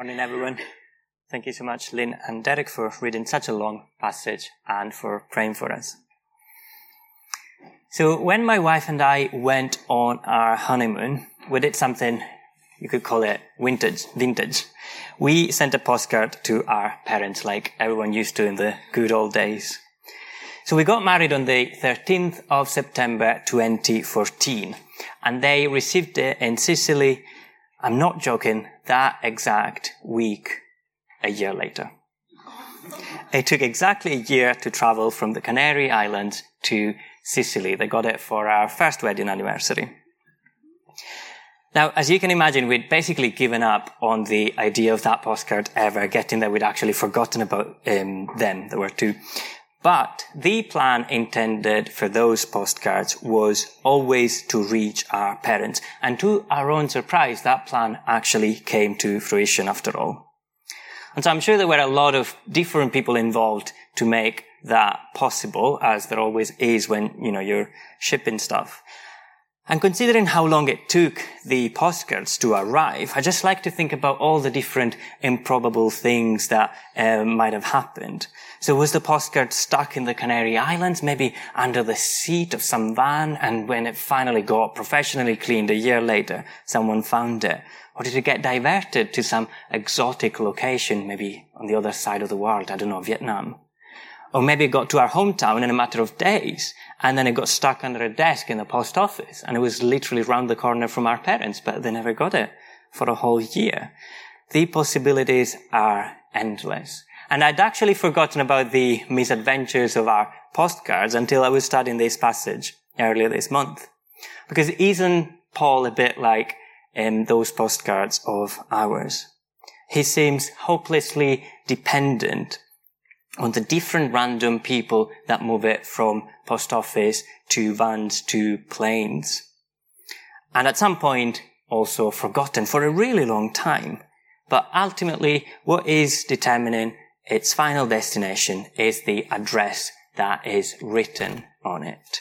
Morning, everyone. Thank you so much, Lynn and Derek, for reading such a long passage and for praying for us. So, when my wife and I went on our honeymoon, we did something you could call it vintage. Vintage. We sent a postcard to our parents, like everyone used to in the good old days. So we got married on the 13th of September 2014, and they received it in Sicily. I'm not joking. That exact week, a year later. It took exactly a year to travel from the Canary Islands to Sicily. They got it for our first wedding anniversary. Now, as you can imagine, we'd basically given up on the idea of that postcard ever getting there. We'd actually forgotten about um, them. There were two. But the plan intended for those postcards was always to reach our parents. And to our own surprise, that plan actually came to fruition after all. And so I'm sure there were a lot of different people involved to make that possible, as there always is when, you know, you're shipping stuff. And considering how long it took the postcards to arrive, I just like to think about all the different improbable things that um, might have happened. So was the postcard stuck in the Canary Islands, maybe under the seat of some van, and when it finally got professionally cleaned a year later, someone found it? Or did it get diverted to some exotic location, maybe on the other side of the world, I don't know, Vietnam? Or maybe it got to our hometown in a matter of days, and then it got stuck under a desk in the post office, and it was literally round the corner from our parents, but they never got it for a whole year. The possibilities are endless. And I'd actually forgotten about the misadventures of our postcards until I was studying this passage earlier this month. Because isn't Paul a bit like um, those postcards of ours? He seems hopelessly dependent on the different random people that move it from post office to vans to planes. And at some point, also forgotten for a really long time. But ultimately, what is determining its final destination is the address that is written on it.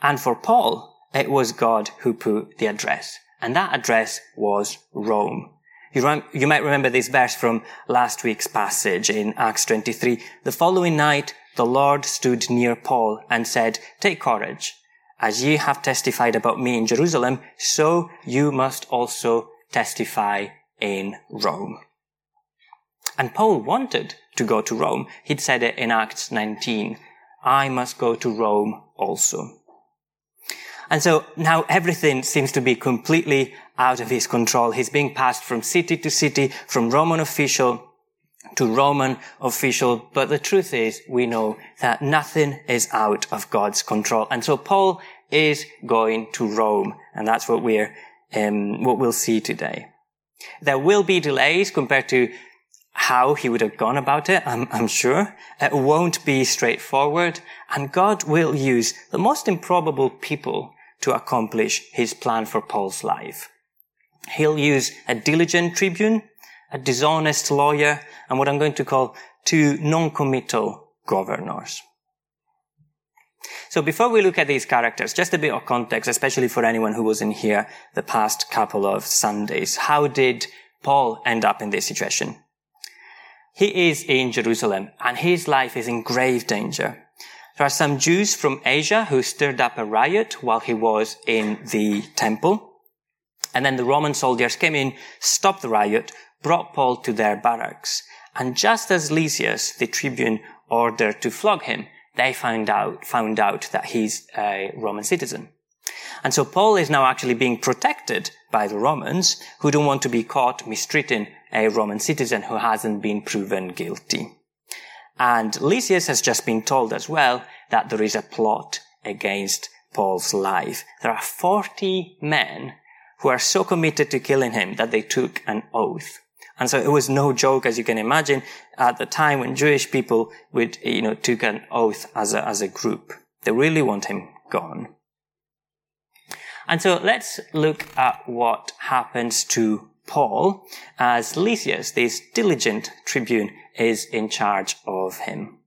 And for Paul, it was God who put the address. And that address was Rome. You, you might remember this verse from last week's passage in Acts 23. The following night, the Lord stood near Paul and said, Take courage. As ye have testified about me in Jerusalem, so you must also testify in Rome. And Paul wanted to go to Rome. He'd said it in Acts 19. I must go to Rome also. And so now everything seems to be completely out of his control. He's being passed from city to city, from Roman official to Roman official. But the truth is, we know that nothing is out of God's control. And so Paul is going to Rome. And that's what we're, um, what we'll see today. There will be delays compared to how he would have gone about it, I'm, I'm, sure. It won't be straightforward, and God will use the most improbable people to accomplish his plan for Paul's life. He'll use a diligent tribune, a dishonest lawyer, and what I'm going to call two non-committal governors. So before we look at these characters, just a bit of context, especially for anyone who wasn't here the past couple of Sundays. How did Paul end up in this situation? He is in Jerusalem and his life is in grave danger. There are some Jews from Asia who stirred up a riot while he was in the temple. And then the Roman soldiers came in, stopped the riot, brought Paul to their barracks. And just as Lysias, the tribune, ordered to flog him, they found out, found out that he's a Roman citizen. And so Paul is now actually being protected by the Romans who don't want to be caught mistreating a Roman citizen who hasn't been proven guilty. And Lysias has just been told as well that there is a plot against Paul's life. There are 40 men who are so committed to killing him that they took an oath. And so it was no joke, as you can imagine, at the time when Jewish people would, you know, took an oath as a, as a group. They really want him gone. And so let's look at what happens to Paul as Lysias, this diligent tribune, is in charge of him.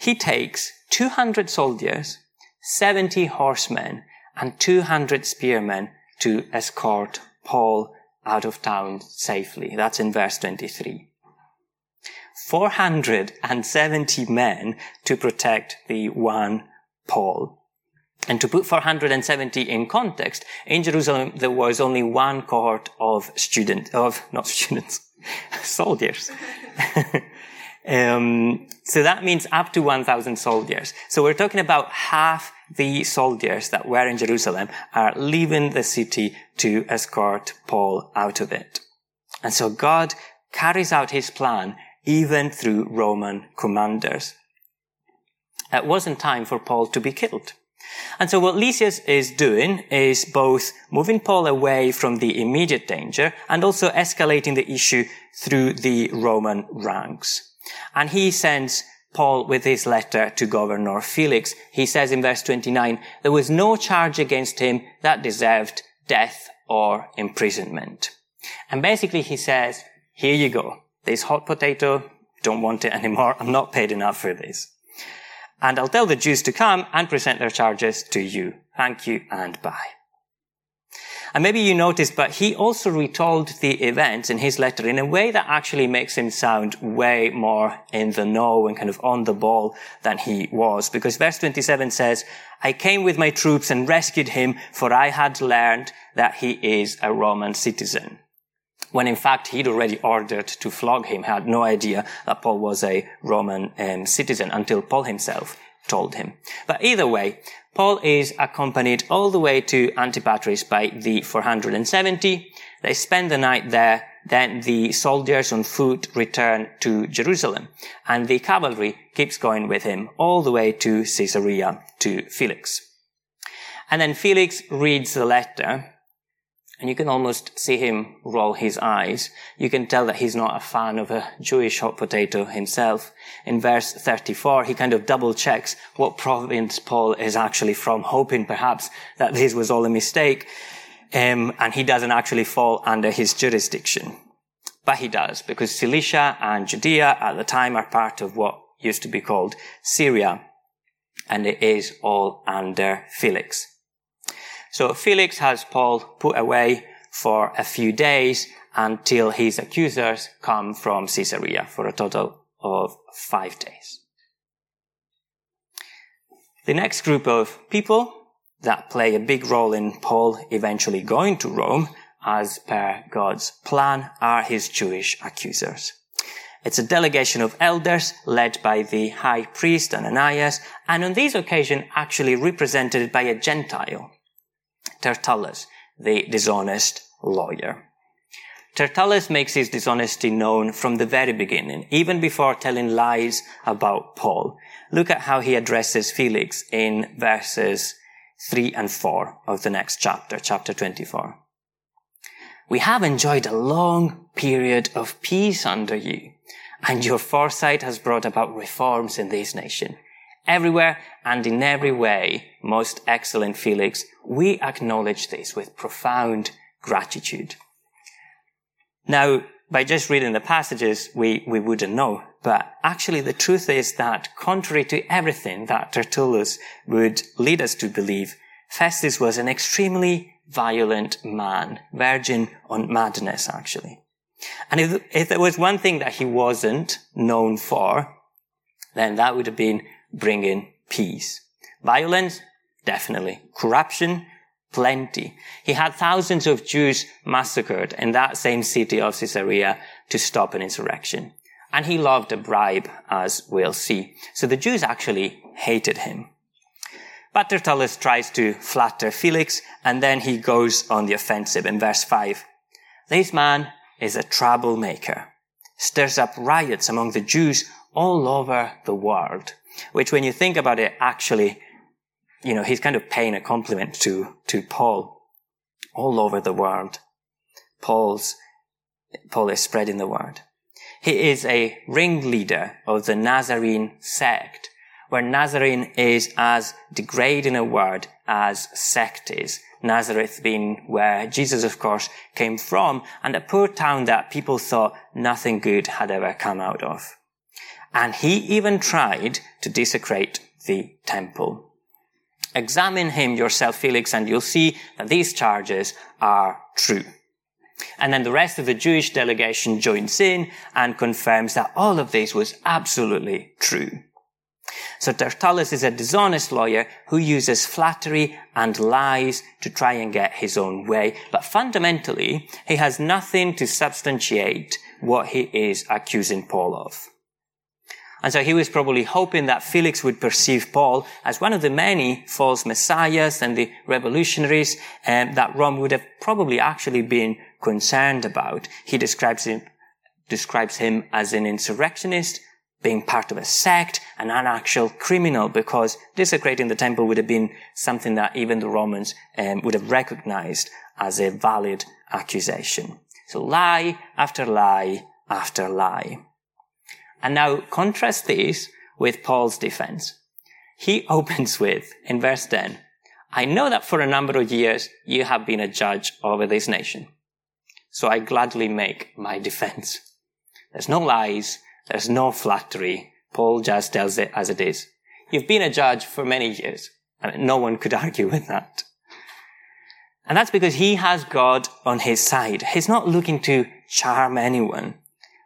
He takes 200 soldiers, 70 horsemen, and 200 spearmen to escort Paul out of town safely. That's in verse 23. 470 men to protect the one Paul. And to put 470 in context, in Jerusalem there was only one cohort of students, of, not students, soldiers. um, so that means up to 1,000 soldiers. So we're talking about half the soldiers that were in Jerusalem are leaving the city to escort Paul out of it. And so God carries out his plan even through Roman commanders. It wasn't time for Paul to be killed. And so what Lysias is doing is both moving Paul away from the immediate danger and also escalating the issue through the Roman ranks. And he sends Paul with his letter to Governor Felix. He says in verse 29, there was no charge against him that deserved death or imprisonment. And basically he says, here you go. This hot potato, don't want it anymore. I'm not paid enough for this. And I'll tell the Jews to come and present their charges to you. Thank you and bye. And maybe you noticed, but he also retold the events in his letter in a way that actually makes him sound way more in the know and kind of on the ball than he was. Because verse 27 says, I came with my troops and rescued him, for I had learned that he is a Roman citizen when in fact he'd already ordered to flog him, had no idea that Paul was a Roman um, citizen until Paul himself told him. But either way, Paul is accompanied all the way to Antipatris by the 470. They spend the night there. Then the soldiers on foot return to Jerusalem and the cavalry keeps going with him all the way to Caesarea to Felix. And then Felix reads the letter and you can almost see him roll his eyes. You can tell that he's not a fan of a Jewish hot potato himself. In verse 34, he kind of double checks what province Paul is actually from, hoping perhaps that this was all a mistake. Um, and he doesn't actually fall under his jurisdiction. But he does, because Cilicia and Judea at the time are part of what used to be called Syria. And it is all under Felix. So Felix has Paul put away for a few days until his accusers come from Caesarea for a total of five days. The next group of people that play a big role in Paul eventually going to Rome as per God's plan are his Jewish accusers. It's a delegation of elders led by the high priest Ananias and on this occasion actually represented by a Gentile Tertullus, the dishonest lawyer. Tertullus makes his dishonesty known from the very beginning, even before telling lies about Paul. Look at how he addresses Felix in verses 3 and 4 of the next chapter, chapter 24. We have enjoyed a long period of peace under you, and your foresight has brought about reforms in this nation everywhere and in every way, most excellent Felix, we acknowledge this with profound gratitude. Now, by just reading the passages, we, we wouldn't know. But actually, the truth is that contrary to everything that Tertullus would lead us to believe, Festus was an extremely violent man, verging on madness, actually. And if, if there was one thing that he wasn't known for, then that would have been bringing peace. Violence? Definitely. Corruption? Plenty. He had thousands of Jews massacred in that same city of Caesarea to stop an insurrection. And he loved a bribe, as we'll see. So the Jews actually hated him. But Tertullus tries to flatter Felix, and then he goes on the offensive in verse 5. This man is a troublemaker, stirs up riots among the Jews all over the world which when you think about it, actually, you know, he's kind of paying a compliment to, to Paul all over the world. Paul's, Paul is spreading the word. He is a ringleader of the Nazarene sect, where Nazarene is as degrading a word as sect is. Nazareth being where Jesus, of course, came from, and a poor town that people thought nothing good had ever come out of. And he even tried to desecrate the temple. Examine him yourself, Felix, and you'll see that these charges are true. And then the rest of the Jewish delegation joins in and confirms that all of this was absolutely true. So Tertullus is a dishonest lawyer who uses flattery and lies to try and get his own way. But fundamentally, he has nothing to substantiate what he is accusing Paul of. And so he was probably hoping that Felix would perceive Paul as one of the many false messiahs and the revolutionaries um, that Rome would have probably actually been concerned about. He describes him, describes him as an insurrectionist, being part of a sect and an actual criminal because desecrating the temple would have been something that even the Romans um, would have recognized as a valid accusation. So lie after lie after lie. And now contrast this with Paul's defense. He opens with, in verse 10, I know that for a number of years you have been a judge over this nation. So I gladly make my defense. There's no lies. There's no flattery. Paul just tells it as it is. You've been a judge for many years. No one could argue with that. And that's because he has God on his side. He's not looking to charm anyone,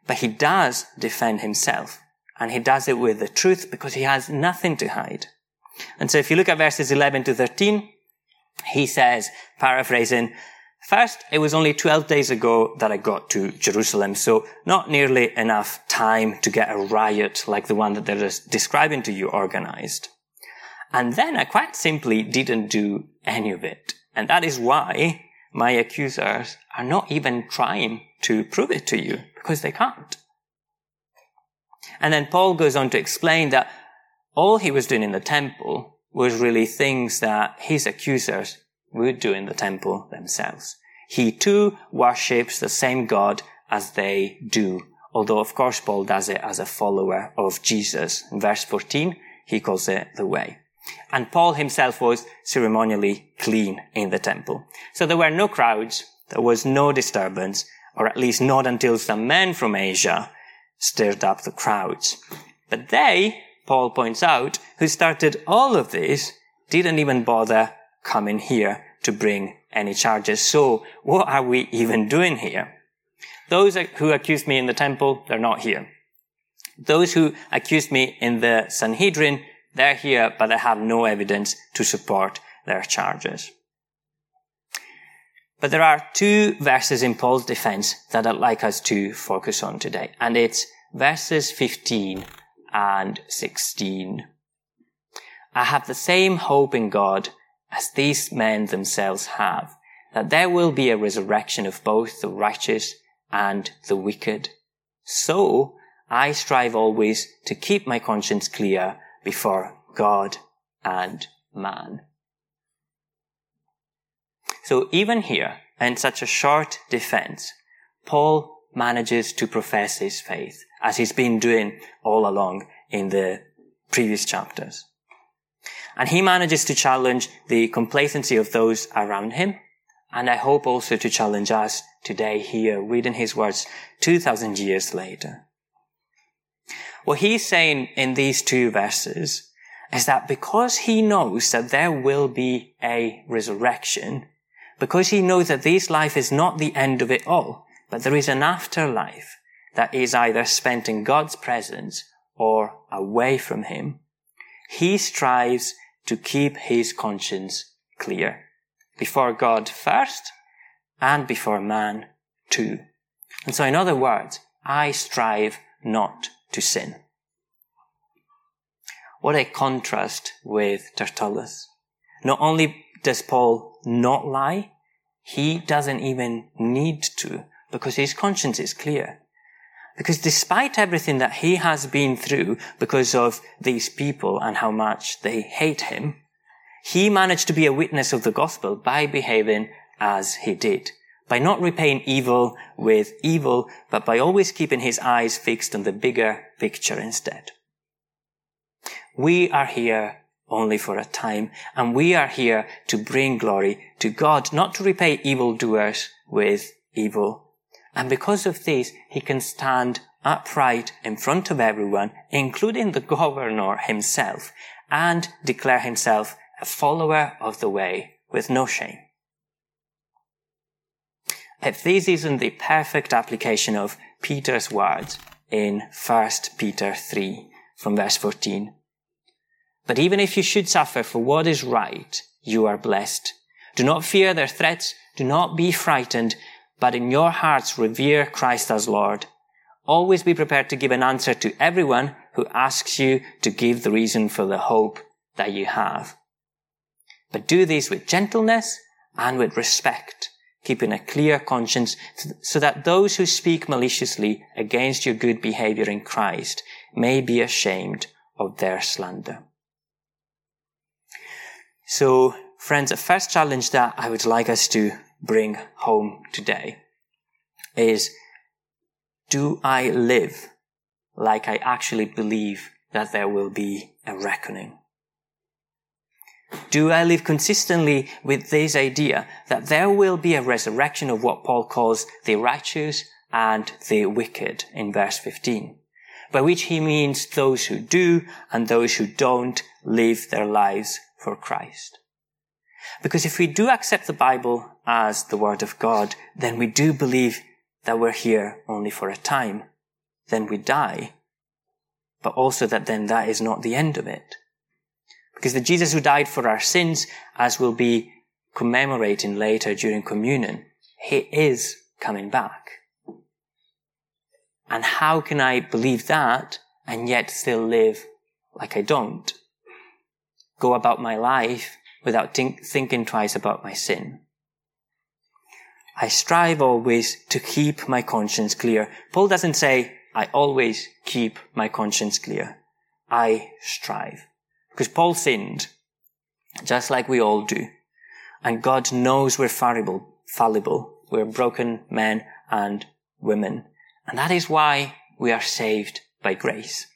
but he does defend himself. And he does it with the truth because he has nothing to hide. And so if you look at verses 11 to 13, he says, paraphrasing, First, it was only 12 days ago that I got to Jerusalem, so not nearly enough time to get a riot like the one that they're describing to you organized. And then I quite simply didn't do any of it. And that is why my accusers are not even trying to prove it to you, because they can't. And then Paul goes on to explain that all he was doing in the temple was really things that his accusers would do in the temple themselves. He too worships the same God as they do. Although, of course, Paul does it as a follower of Jesus. In verse 14, he calls it the way. And Paul himself was ceremonially clean in the temple. So there were no crowds, there was no disturbance, or at least not until some men from Asia stirred up the crowds. But they, Paul points out, who started all of this, didn't even bother coming here to bring any charges. So what are we even doing here? Those who accused me in the temple, they're not here. Those who accused me in the Sanhedrin, they're here, but they have no evidence to support their charges. But there are two verses in Paul's defense that I'd like us to focus on today, and it's verses 15 and 16. I have the same hope in God as these men themselves have, that there will be a resurrection of both the righteous and the wicked. So I strive always to keep my conscience clear before God and man. So even here, in such a short defense, Paul manages to profess his faith, as he's been doing all along in the previous chapters. And he manages to challenge the complacency of those around him. And I hope also to challenge us today here, reading his words 2000 years later. What he's saying in these two verses is that because he knows that there will be a resurrection, because he knows that this life is not the end of it all, but there is an afterlife that is either spent in God's presence or away from him, he strives to keep his conscience clear before God first and before man too. And so in other words, I strive not to sin. What a contrast with Tertullus. Not only does Paul not lie, he doesn't even need to because his conscience is clear. Because despite everything that he has been through because of these people and how much they hate him, he managed to be a witness of the gospel by behaving as he did. By not repaying evil with evil, but by always keeping his eyes fixed on the bigger picture instead. We are here only for a time, and we are here to bring glory to God, not to repay evildoers with evil and because of this, he can stand upright in front of everyone, including the governor himself, and declare himself a follower of the way with no shame. This isn't the perfect application of Peter's words in 1 Peter 3 from verse 14. But even if you should suffer for what is right, you are blessed. Do not fear their threats. Do not be frightened, but in your hearts revere Christ as Lord. Always be prepared to give an answer to everyone who asks you to give the reason for the hope that you have. But do this with gentleness and with respect, keeping a clear conscience so that those who speak maliciously against your good behavior in Christ may be ashamed of their slander. So, friends, the first challenge that I would like us to bring home today is, do I live like I actually believe that there will be a reckoning? Do I live consistently with this idea that there will be a resurrection of what Paul calls the righteous and the wicked in verse 15? By which he means those who do and those who don't live their lives for Christ. Because if we do accept the Bible as the Word of God, then we do believe that we're here only for a time. Then we die. But also that then that is not the end of it. Because the Jesus who died for our sins, as we'll be commemorating later during communion, he is coming back. And how can I believe that and yet still live like I don't? Go about my life without think, thinking twice about my sin. I strive always to keep my conscience clear. Paul doesn't say, I always keep my conscience clear. I strive. Because Paul sinned, just like we all do. And God knows we're fallible, fallible. We're broken men and women. And that is why we are saved by grace.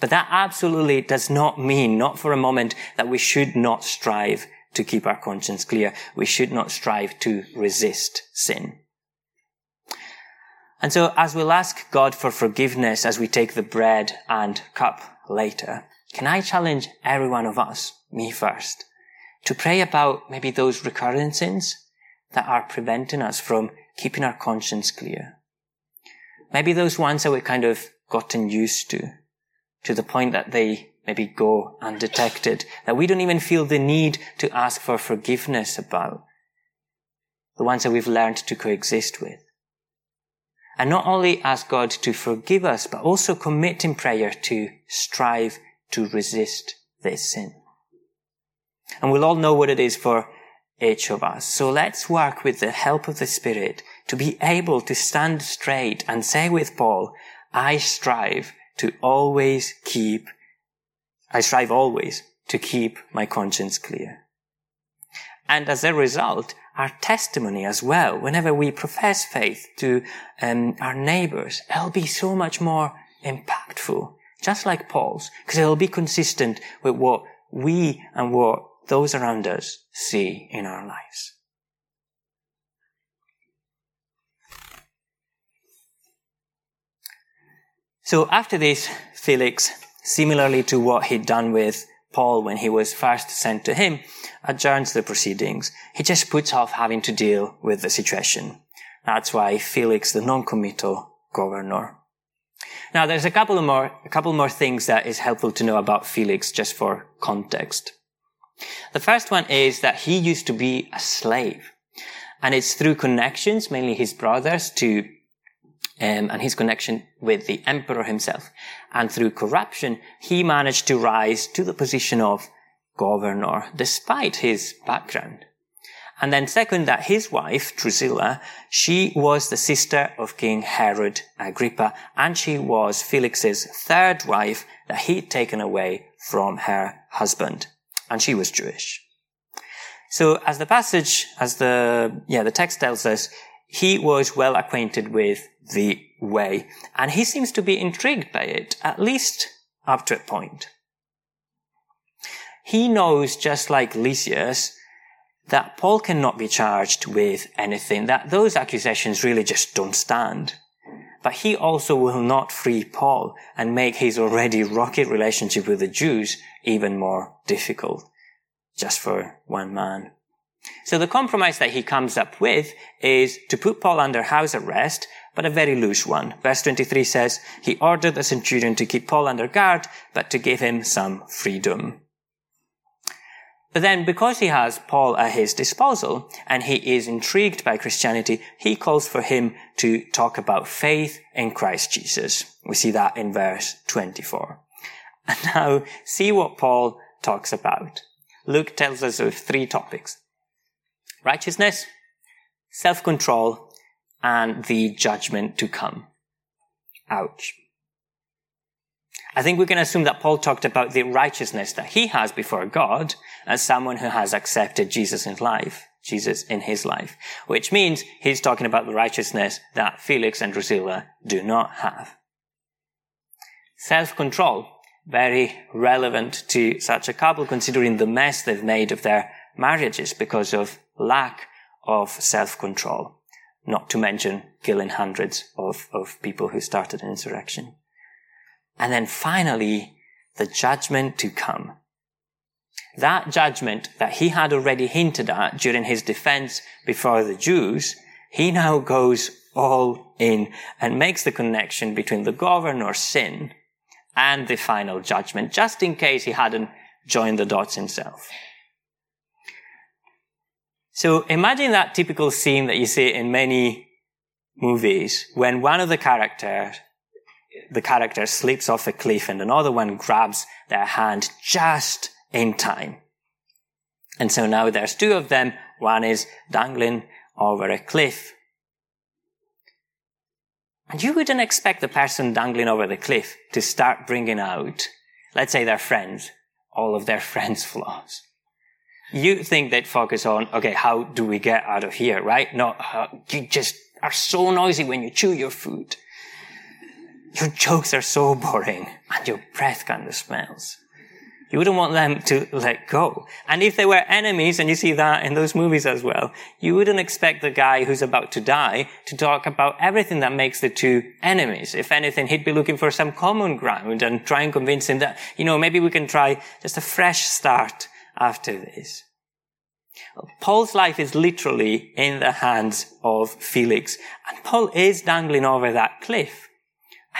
But that absolutely does not mean, not for a moment, that we should not strive to keep our conscience clear. We should not strive to resist sin. And so as we'll ask God for forgiveness as we take the bread and cup later, can I challenge every one of us, me first, to pray about maybe those recurrent sins that are preventing us from keeping our conscience clear? Maybe those ones that we've kind of gotten used to, to the point that they maybe go undetected, that we don't even feel the need to ask for forgiveness about. The ones that we've learned to coexist with. And not only ask God to forgive us, but also commit in prayer to strive to resist this sin. And we'll all know what it is for each of us. So let's work with the help of the Spirit to be able to stand straight and say with Paul, I strive to always keep, I strive always to keep my conscience clear. And as a result, our testimony as well, whenever we profess faith to um, our neighbors, it'll be so much more impactful, just like Paul's, because it'll be consistent with what we and what those around us see in our lives. So after this, Felix, similarly to what he'd done with Paul when he was first sent to him, adjourns the proceedings. He just puts off having to deal with the situation. That's why Felix, the non-committal governor. Now, there's a couple of more, a couple more things that is helpful to know about Felix just for context. The first one is that he used to be a slave. And it's through connections, mainly his brothers, to um, and his connection with the emperor himself. And through corruption, he managed to rise to the position of governor, despite his background. And then second, that his wife, Drusilla, she was the sister of King Herod Agrippa, and she was Felix's third wife that he'd taken away from her husband. And she was Jewish. So as the passage, as the, yeah, the text tells us, he was well acquainted with the way, and he seems to be intrigued by it, at least up to a point. He knows, just like Lysias, that Paul cannot be charged with anything, that those accusations really just don't stand. But he also will not free Paul and make his already rocky relationship with the Jews even more difficult, just for one man. So the compromise that he comes up with is to put Paul under house arrest, but a very loose one. Verse 23 says, he ordered the centurion to keep Paul under guard, but to give him some freedom. But then, because he has Paul at his disposal and he is intrigued by Christianity, he calls for him to talk about faith in Christ Jesus. We see that in verse 24. And now, see what Paul talks about. Luke tells us of three topics. Righteousness, self-control, and the judgment to come. Ouch. I think we can assume that Paul talked about the righteousness that he has before God as someone who has accepted Jesus in life, Jesus in his life, which means he's talking about the righteousness that Felix and Drusilla do not have. Self-control, very relevant to such a couple considering the mess they've made of their marriages because of lack of self-control, not to mention killing hundreds of, of people who started an insurrection. And then finally, the judgment to come. That judgment that he had already hinted at during his defense before the Jews, he now goes all in and makes the connection between the governor's sin and the final judgment, just in case he hadn't joined the dots himself. So imagine that typical scene that you see in many movies when one of the characters the character slips off a cliff and another one grabs their hand just in time. And so now there's two of them. One is dangling over a cliff. And you wouldn't expect the person dangling over the cliff to start bringing out, let's say their friends, all of their friends' flaws. You think they'd focus on, okay, how do we get out of here, right? Not, uh, you just are so noisy when you chew your food. Your jokes are so boring and your breath kind of smells. You wouldn't want them to let go. And if they were enemies, and you see that in those movies as well, you wouldn't expect the guy who's about to die to talk about everything that makes the two enemies. If anything, he'd be looking for some common ground and try and convince him that, you know, maybe we can try just a fresh start after this. Paul's life is literally in the hands of Felix, and Paul is dangling over that cliff.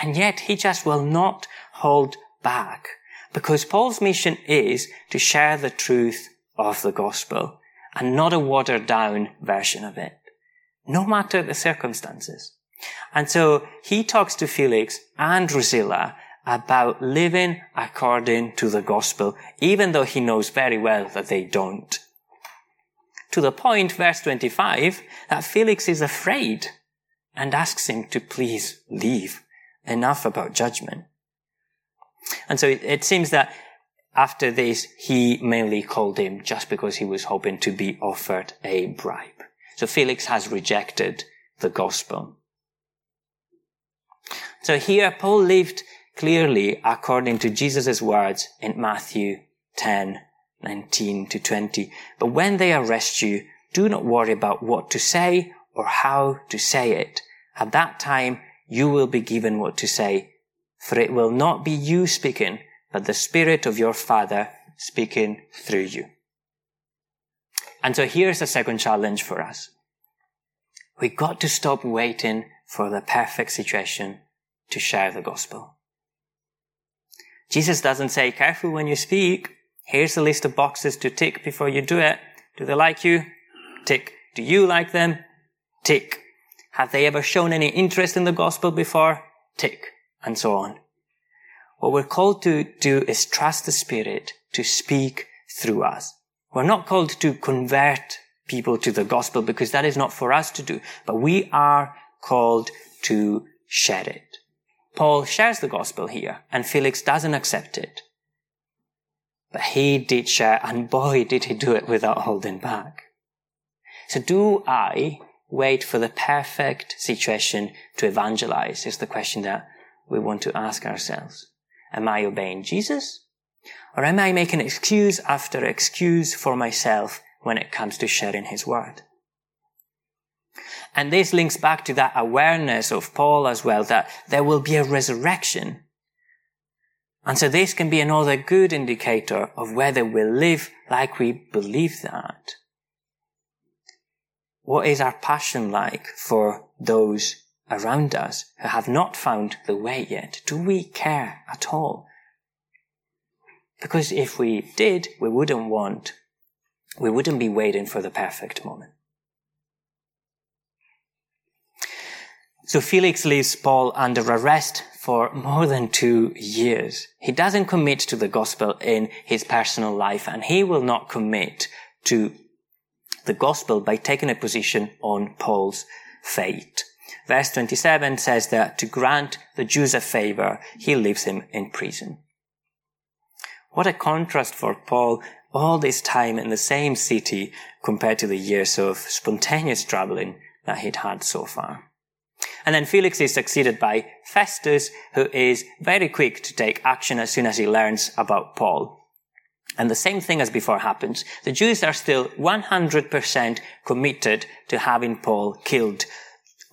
And yet he just will not hold back because Paul's mission is to share the truth of the gospel and not a watered down version of it, no matter the circumstances. And so he talks to Felix and Drusilla about living according to the gospel, even though he knows very well that they don't. To the point, verse 25, that Felix is afraid and asks him to please leave enough about judgment. And so it, it seems that after this, he mainly called him just because he was hoping to be offered a bribe. So Felix has rejected the gospel. So here Paul lived clearly according to Jesus' words in Matthew 10, 19 to 20. But when they arrest you, do not worry about what to say or how to say it. At that time, you will be given what to say, for it will not be you speaking, but the Spirit of your Father speaking through you. And so here's the second challenge for us. We've got to stop waiting for the perfect situation to share the gospel. Jesus doesn't say, careful when you speak. Here's a list of boxes to tick before you do it. Do they like you? Tick. Do you like them? Tick. Have they ever shown any interest in the gospel before? Tick. And so on. What we're called to do is trust the Spirit to speak through us. We're not called to convert people to the gospel because that is not for us to do, but we are called to share it. Paul shares the gospel here and Felix doesn't accept it. But he did share and boy did he do it without holding back. So do I wait for the perfect situation to evangelize is the question that we want to ask ourselves. Am I obeying Jesus? Or am I making excuse after excuse for myself when it comes to sharing his word? And this links back to that awareness of Paul as well, that there will be a resurrection. And so this can be another good indicator of whether we live like we believe that what is our passion like for those around us who have not found the way yet? Do we care at all? Because if we did, we wouldn't want, we wouldn't be waiting for the perfect moment. So Felix leaves Paul under arrest for more than two years. He doesn't commit to the gospel in his personal life and he will not commit to the gospel by taking a position on Paul's fate. Verse 27 says that to grant the Jews a favor, he leaves him in prison. What a contrast for Paul all this time in the same city compared to the years of spontaneous traveling that he'd had so far. And then Felix is succeeded by Festus, who is very quick to take action as soon as he learns about Paul. And the same thing as before happens. The Jews are still 100% committed to having Paul killed.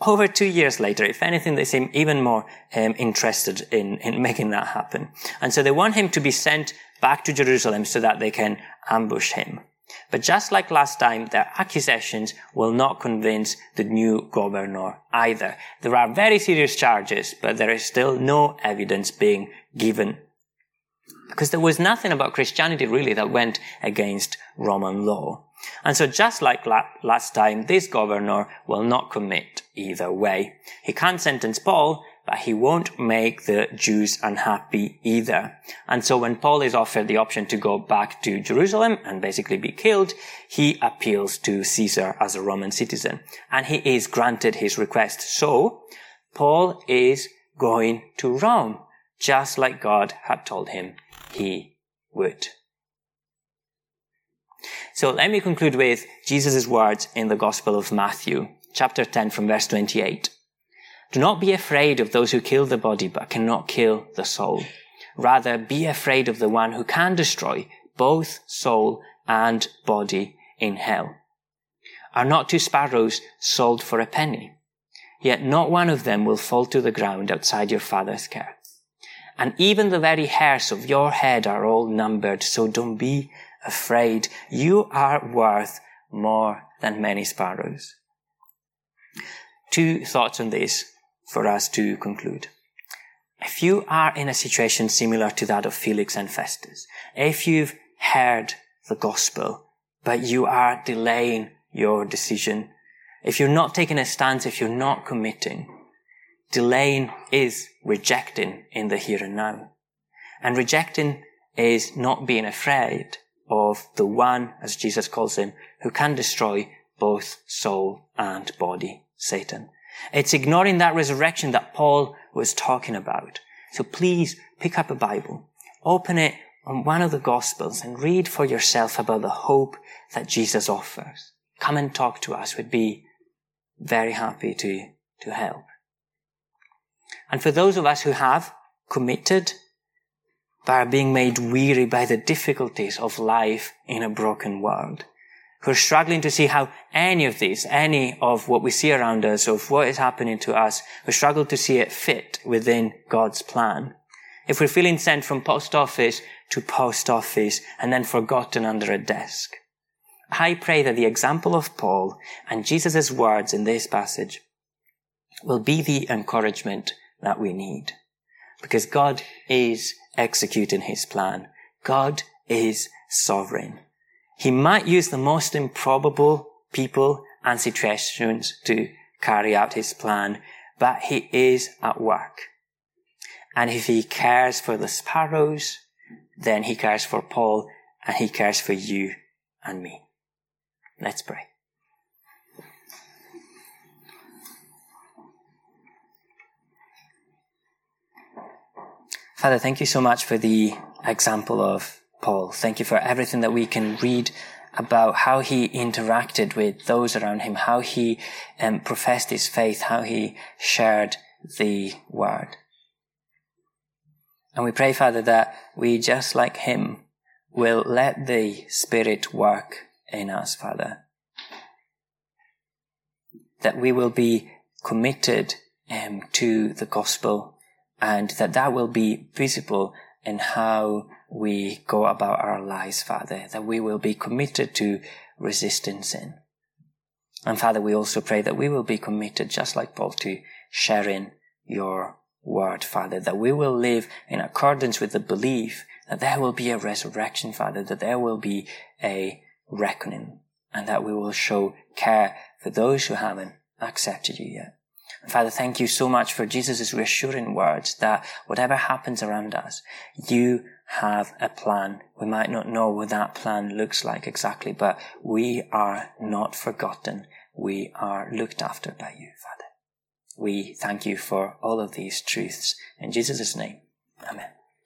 Over two years later, if anything, they seem even more um, interested in, in making that happen. And so they want him to be sent back to Jerusalem so that they can ambush him. But just like last time, their accusations will not convince the new governor either. There are very serious charges, but there is still no evidence being given. Because there was nothing about Christianity really that went against Roman law. And so just like last time, this governor will not commit either way. He can't sentence Paul, but he won't make the Jews unhappy either. And so when Paul is offered the option to go back to Jerusalem and basically be killed, he appeals to Caesar as a Roman citizen. And he is granted his request. So, Paul is going to Rome, just like God had told him he would. So let me conclude with Jesus' words in the Gospel of Matthew, chapter 10 from verse 28. Do not be afraid of those who kill the body but cannot kill the soul. Rather, be afraid of the one who can destroy both soul and body in hell. Are not two sparrows sold for a penny? Yet not one of them will fall to the ground outside your father's care. And even the very hairs of your head are all numbered, so don't be afraid. You are worth more than many sparrows. Two thoughts on this for us to conclude. If you are in a situation similar to that of Felix and Festus, if you've heard the gospel, but you are delaying your decision, if you're not taking a stance, if you're not committing, delaying is rejecting in the here and now. And rejecting is not being afraid of the one, as Jesus calls him, who can destroy both soul and body, Satan. It's ignoring that resurrection that Paul was talking about. So please pick up a Bible, open it on one of the Gospels and read for yourself about the hope that Jesus offers. Come and talk to us. We'd be very happy to, to help. And for those of us who have committed, but are being made weary by the difficulties of life in a broken world, who are struggling to see how any of these, any of what we see around us, of what is happening to us, who struggle to see it fit within God's plan. If we're feeling sent from post office to post office and then forgotten under a desk. I pray that the example of Paul and Jesus' words in this passage will be the encouragement that we need. Because God is executing his plan. God is sovereign. He might use the most improbable people and situations to carry out his plan, but he is at work. And if he cares for the sparrows, then he cares for Paul and he cares for you and me. Let's pray. Father, thank you so much for the example of Paul. Thank you for everything that we can read about how he interacted with those around him, how he um, professed his faith, how he shared the word. And we pray, Father, that we, just like him, will let the Spirit work in us, Father. That we will be committed um, to the gospel and that that will be visible in how we go about our lives, Father, that we will be committed to resisting sin. And Father, we also pray that we will be committed, just like Paul, to sharing your word, Father, that we will live in accordance with the belief that there will be a resurrection, Father, that there will be a reckoning, and that we will show care for those who haven't accepted you yet. Father, thank you so much for Jesus' reassuring words that whatever happens around us, you have a plan. We might not know what that plan looks like exactly, but we are not forgotten. We are looked after by you, Father. We thank you for all of these truths. In Jesus' name, Amen.